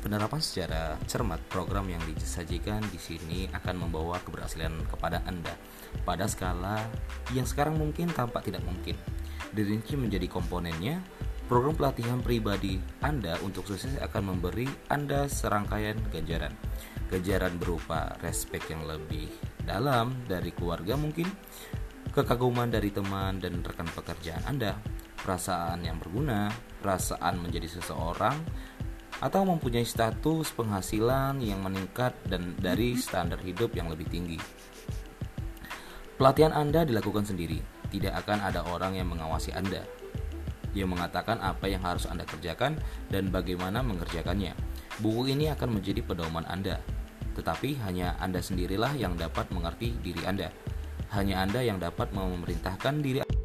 Penerapan secara cermat program yang disajikan di sini akan membawa keberhasilan kepada Anda pada skala yang sekarang mungkin tampak tidak mungkin. Dirinci menjadi komponennya, program pelatihan pribadi Anda untuk sukses akan memberi Anda serangkaian ganjaran. Ganjaran berupa respek yang lebih dalam dari keluarga mungkin, kekaguman dari teman dan rekan pekerjaan Anda, perasaan yang berguna, perasaan menjadi seseorang atau mempunyai status penghasilan yang meningkat dan dari standar hidup yang lebih tinggi. Pelatihan Anda dilakukan sendiri, tidak akan ada orang yang mengawasi Anda. Dia mengatakan apa yang harus Anda kerjakan dan bagaimana mengerjakannya. Buku ini akan menjadi pedoman Anda, tetapi hanya Anda sendirilah yang dapat mengerti diri Anda. Hanya Anda yang dapat memerintahkan diri Anda.